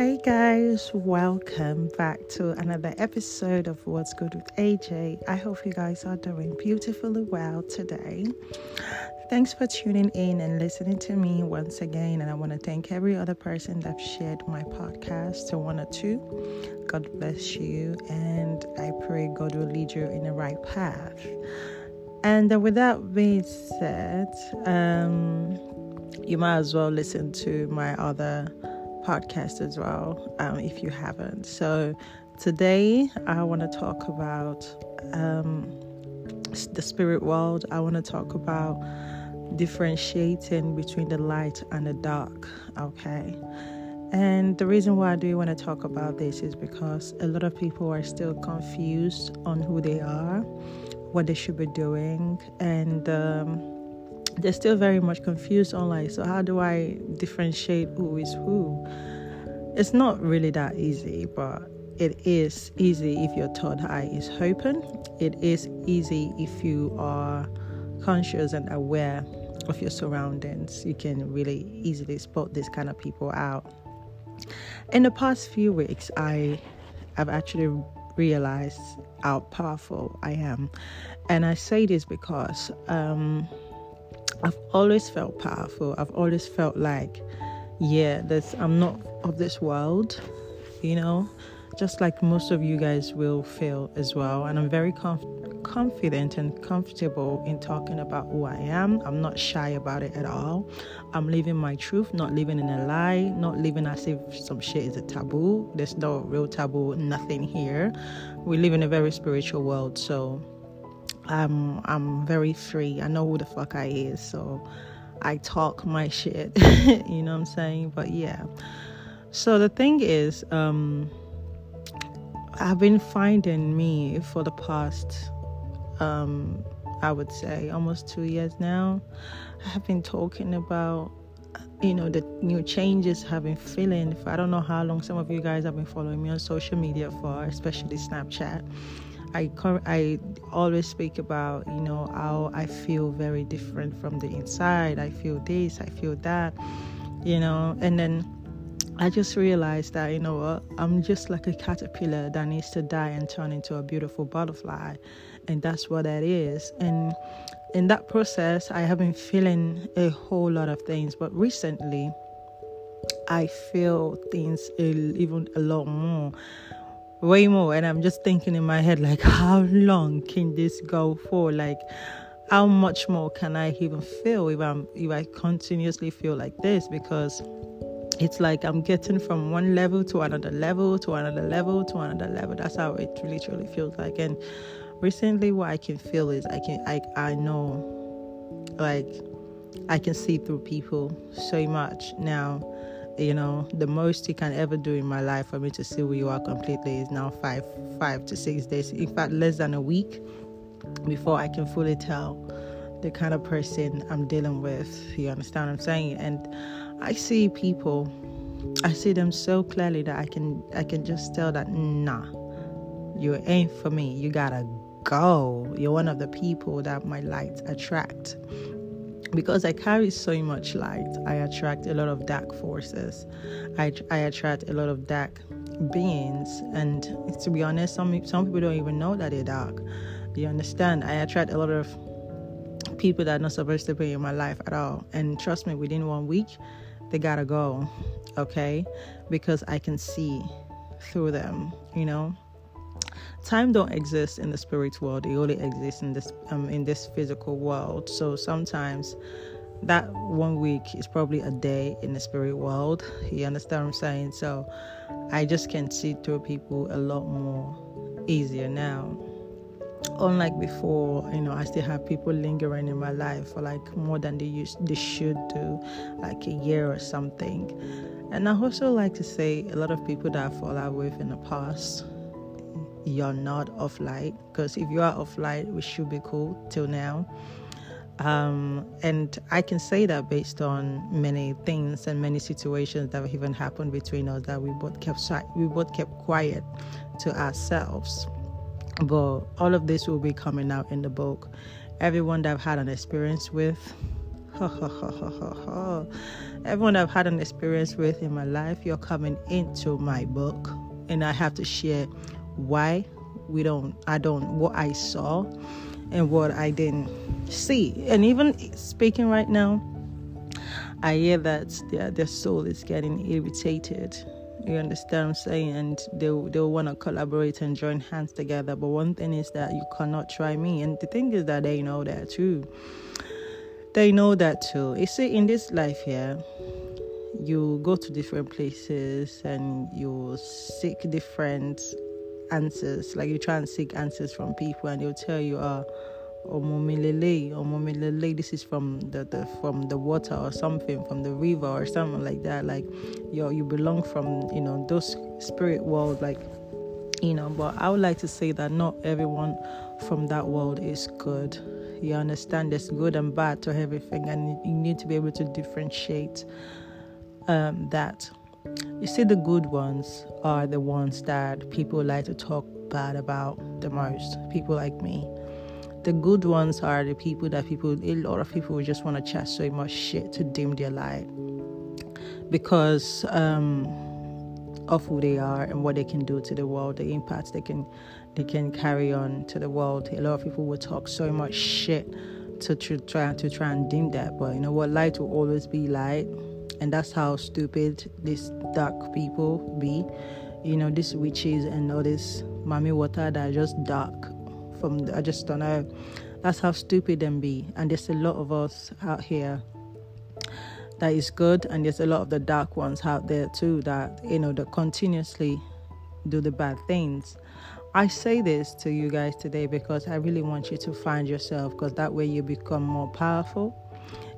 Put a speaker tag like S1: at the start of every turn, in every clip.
S1: Hey guys, welcome back to another episode of What's Good with AJ. I hope you guys are doing beautifully well today. Thanks for tuning in and listening to me once again. And I want to thank every other person that shared my podcast to one or two. God bless you, and I pray God will lead you in the right path. And with that being said, um, you might as well listen to my other podcast as well um, if you haven't. So today I want to talk about um, the spirit world. I want to talk about differentiating between the light and the dark. Okay. And the reason why I do want to talk about this is because a lot of people are still confused on who they are, what they should be doing, and um, they're still very much confused online. So, how do I differentiate who is who? It's not really that easy, but it is easy if your third eye is open. It is easy if you are conscious and aware of your surroundings. You can really easily spot these kind of people out. In the past few weeks, I have actually realized how powerful I am. And I say this because um, I've always felt powerful. I've always felt like, yeah, this I'm not of this world, you know, just like most of you guys will feel as well. And I'm very comf- confident and comfortable in talking about who I am. I'm not shy about it at all. I'm living my truth, not living in a lie, not living as if some shit is a taboo. There's no real taboo, nothing here. We live in a very spiritual world, so I'm I'm very free. I know who the fuck I is, so I talk my shit. you know what I'm saying? But yeah. So the thing is, um, I've been finding me for the past, um, I would say, almost two years now. I have been talking about, you know, the new changes I've been feeling. I don't know how long some of you guys have been following me on social media for, especially Snapchat. I I always speak about you know how I feel very different from the inside. I feel this, I feel that, you know, and then I just realized that you know what I'm just like a caterpillar that needs to die and turn into a beautiful butterfly, and that's what that is. And in that process, I have been feeling a whole lot of things, but recently. I feel things even a lot more way more and i'm just thinking in my head like how long can this go for? Like how much more can i even feel if i'm if i continuously feel like this? Because it's like i'm getting from one level to another level to another level to another level. That's how it literally feels like. And recently what i can feel is i can i i know like i can see through people so much now you know the most you can ever do in my life for me to see who you are completely is now five five to six days. In fact less than a week before i can fully tell the kind of person i'm dealing with. You understand what i'm saying? And i see people i see them so clearly that i can i can just tell that nah you ain't for me. You gotta go. You're one of the people that my light attract because I carry so much light, I attract a lot of dark forces. I, I attract a lot of dark beings, and to be honest, some some people don't even know that they're dark. You understand? I attract a lot of people that are not supposed to be in my life at all, and trust me, within one week, they gotta go. Okay, because I can see through them. You know time don't exist in the spirit world. It only exists in this um, in this physical world. So sometimes that one week is probably a day in the spirit world. You understand what i'm saying? So i just can see through people a lot more easier now. Unlike before you know i still have people lingering in my life for like more than they used they should do like a year or something. And i also like to say a lot of people that i fall out with in the past you're not off light because if you are off light we should be cool till now um, and I can say that based on many things and many situations that have even happened between us that we both kept we both kept quiet to ourselves. But all of this will be coming out in the book. Everyone that I've had an experience with, Everyone I've had an experience with in my life, you're coming into my book, and I have to share why we don't, I don't, what I saw and what I didn't see. And even speaking right now, I hear that their, their soul is getting irritated. You understand what I'm saying? And they they want to collaborate and join hands together. But one thing is that you cannot try me. And the thing is that they know that too. They know that too. You see, in this life here, you go to different places and you seek different answers. Like you try and seek answers from people, and they'll tell you, "Ah, oh, omomilele, omomilele. This is from the, the from the water or something, from the river or something like that. Like you you belong from you know those spirit world, like you know. But I would like to say that not everyone from that world is good. You understand? There's good and bad to everything, and you need to be able to differentiate um, that. You see, the good ones are the ones that people like to talk bad about the most. People like me. The good ones are the people that people, a lot of people just want to chat so much shit to dim their light because um, of who they are and what they can do to the world, the impact they can they can carry on to the world. A lot of people will talk so much shit to, to try to try and dim that, but you know what? Light will always be light and that's how stupid these dark people be. You know, these witches and all this Mami Wata that are just dark from the, I just don't know. That's how stupid them be. And there's a lot of us out here that is good and there's a lot of the dark ones out there too that you know that continuously do the bad things. I say this to you guys today because I really want you to find yourself because that way you become more powerful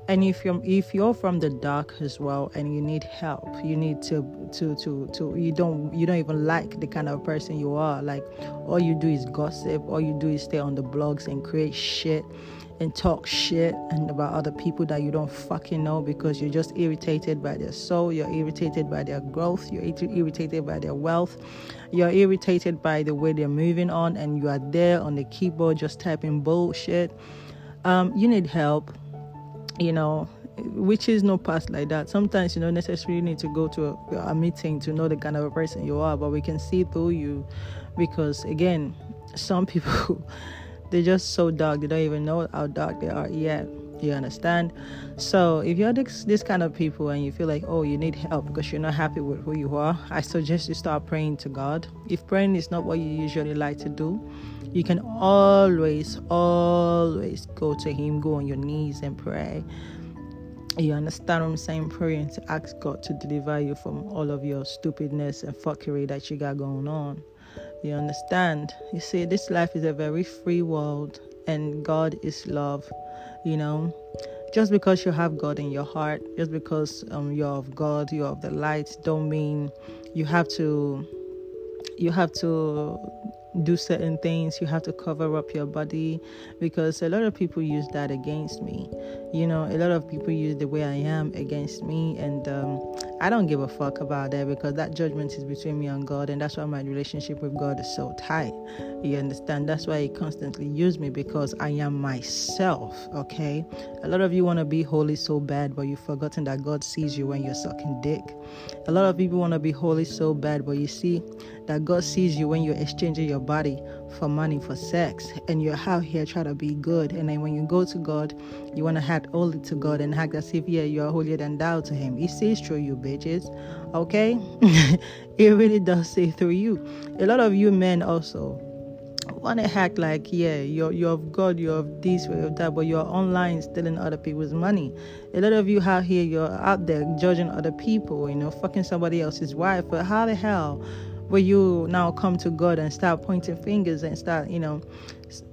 S1: and if you're if you're from the dark as well and you need help you need to to to to you don't you don't even like the kind of person you are. Like all you do is gossip. All you do is stay on the blogs and create shit and talk shit and about other people that you don't fucking know because you're just irritated by their soul. You're irritated by their growth. You're irritated by their wealth. You're irritated by the way they're moving on and you are there on the keyboard just typing bullshit. Um, you need help you know which is no past like that. Sometimes you don't necessarily need to go to a, a, meeting to know the kind of a person you are but we can see through you because again some people they're just so dark they don't even know how dark they are yet you understand so if you're this, this kind of people and you feel like oh you need help because you're not happy with who you are i suggest you start praying to god if praying is not what you usually like to do you can always, always go to Him, go on your knees and pray. You understand what I'm saying? Praying to ask God to deliver you from all of your stupidness and fuckery that you got going on. You understand? You see, this life is a very free world, and God is love. You know, just because you have God in your heart, just because um, you're of God, you're of the light, don't mean you have to you have to do certain things. You have to cover up your body because a lot of people use that against me. You know a lot of people use the way i am against me and um, i don't give a fuck about that because that judgment is between me and god and that's why my relationship with god is so tight. You understand? That's why he constantly use me because i am myself okay? A lot of you want to be holy so bad but you've forgotten that god sees you when you're sucking dick. A lot of people want to be holy so bad but you see that god sees you when you're exchanging your body for money for sex and you're out here trying to be good and then when you go to god you want to act holy to god and act as if yeah you're holier than thou to him he sees through you bitches okay it really does see through you a lot of you men also want to act like yeah you're you're of God, you're of this, you're of that, but you're online stealing other people's money. A lot of you out here, you're out there judging other people, you know, fucking somebody else's wife. But how the hell will you now come to God and start pointing fingers and start, you know,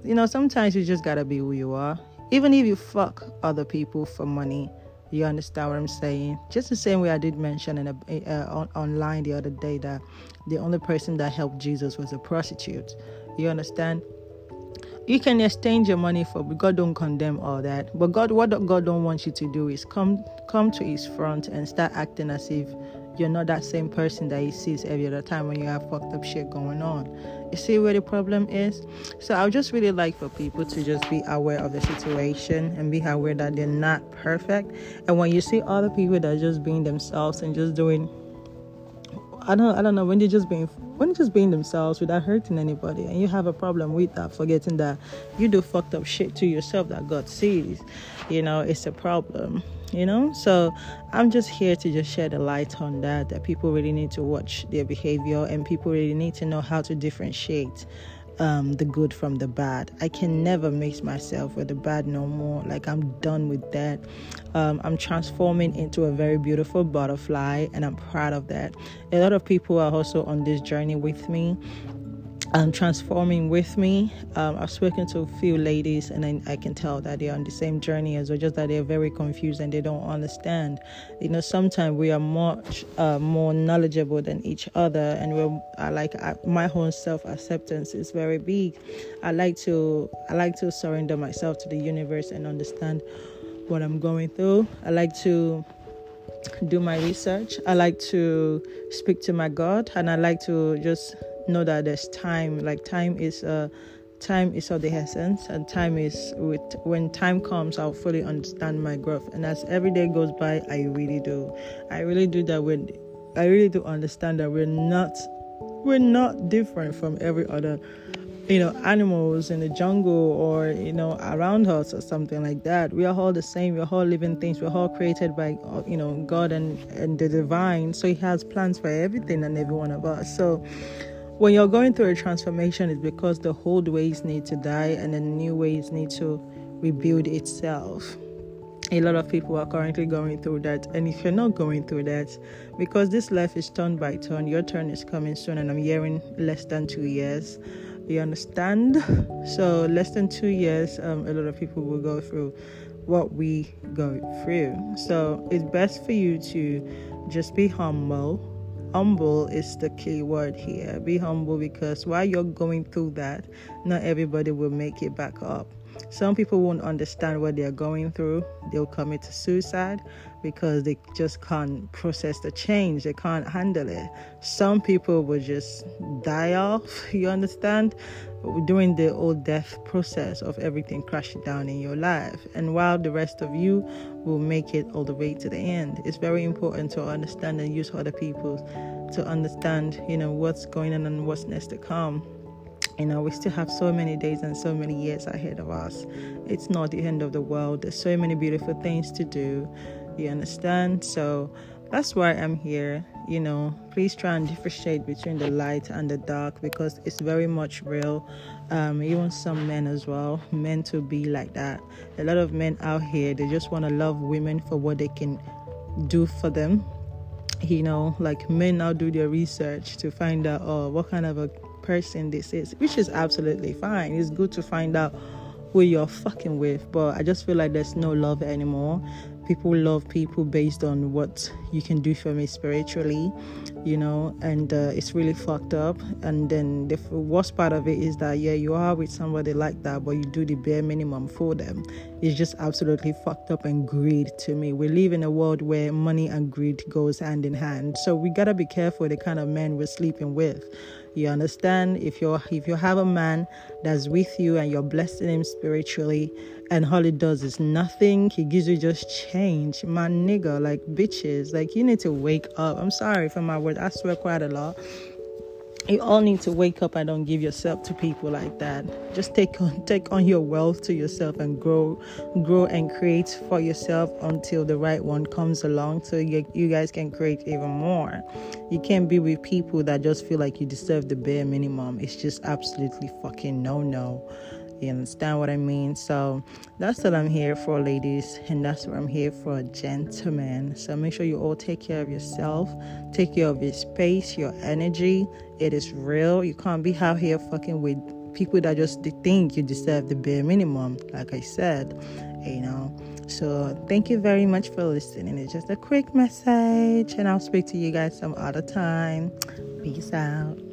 S1: you know, sometimes you just gotta be who you are. Even if you fuck other people for money, you understand what I'm saying? Just the same way I did mention in a, uh, on, online the other day that the only person that helped Jesus was a prostitute. You understand? You can exchange your money for but God don't condemn all that. But God what God don't want you to do is come come to his front and start acting as if you're not that same person that he sees every other time when you have fucked up shit going on. You see where the problem is? So I would just really like for people to just be aware of the situation and be aware that they're not perfect. And when you see other people that are just being themselves and just doing I don't I don't know when they're just being when they're just being themselves without hurting anybody and you have a problem with that, forgetting that you do fucked up shit to yourself that God sees, you know, it's a problem you know so i'm just here to just shed a light on that that people really need to watch their behavior and people really need to know how to differentiate um, the good from the bad. I can never mix myself with the bad no more. Like I'm done with that. Um, I'm transforming into a very beautiful butterfly, and I'm proud of that. A lot of people are also on this journey with me um, transforming with me. Um, I've spoken to a few ladies, and I, I, can tell that they're on the same journey as well, just that they're very confused and they don't understand. You know, sometimes we are much uh, more knowledgeable than each other, and we're I like I, my own self acceptance is very big. I like to I like to surrender myself to the universe and understand what I'm going through. I like to do my research. I like to speak to my God, and I like to just know that there's time like time is uh time is of the essence and time is with when time comes i'll fully understand my growth. And as every day goes by i really do. I really do that when i really do understand that we're not we're not different from every other you know animals in the jungle or you know around us or something like that. We are all the same. We're all living things. We're all created by you know god and and the divine. So he has plans for everything and every one of us. So when you're going through a transformation, it's because the old ways need to die and the new ways need to rebuild itself. A lot of people are currently going through that, and if you're not going through that, because this life is turn by turn, your turn is coming soon, and I'm hearing less than two years. You understand? So, less than two years, um, a lot of people will go through what we go through. So, it's best for you to just be humble humble is the key word here. Be humble because while you're going through that, not everybody will make it back up. Some people won't understand what they're going through. They'll commit suicide because they just can't process the change. They can't handle it. Some people will just die off, you understand? During the old death process of everything crashing down in your life. And while the rest of you will make it all the way to the end. It's very important to understand and use other people to understand, you know, what's going on and what's next to come. You know, we still have so many days and so many years ahead of us. It's not the end of the world. There's so many beautiful things to do. You understand? So that's why I'm here. You know, please try and differentiate between the light and the dark because it's very much real. Um, even some men as well, men to be like that. A lot of men out here, they just want to love women for what they can do for them. You know, like men now do their research to find out, oh, what kind of a person this is, which is absolutely fine. It's good to find out who you're fucking with, but I just feel like there's no love anymore people love people based on what you can do for me spiritually, you know, and uh, it's really fucked up. And then the worst part of it is that, yeah, you are with somebody like that, but you do the bare minimum for them. It's just absolutely fucked up and greed to me. We live in a world where money and greed goes hand in hand. So we gotta be careful the kind of men we're sleeping with. You understand? If you're if you have a man that's with you and you're blessing him spiritually, and all he does is nothing, he gives you just change. My nigga, like bitches, like you need to wake up. I'm sorry for my words. I swear quite a lot you all need to wake up and don't give yourself to people like that. Just take on take on your wealth to yourself and grow grow and create for yourself until the right one comes along so you, you guys can create even more. You can't be with people that just feel like you deserve the bare minimum. It's just absolutely fucking no no you understand what I mean? So that's what I'm here for, ladies, and that's what I'm here for, gentlemen. So make sure you all take care of yourself, take care of your space, your energy. It is real. You can't be out here fucking with people that just think you deserve the bare minimum, like I said, you know. So thank you very much for listening. It's just a quick message, and I'll speak to you guys some other time. Peace out.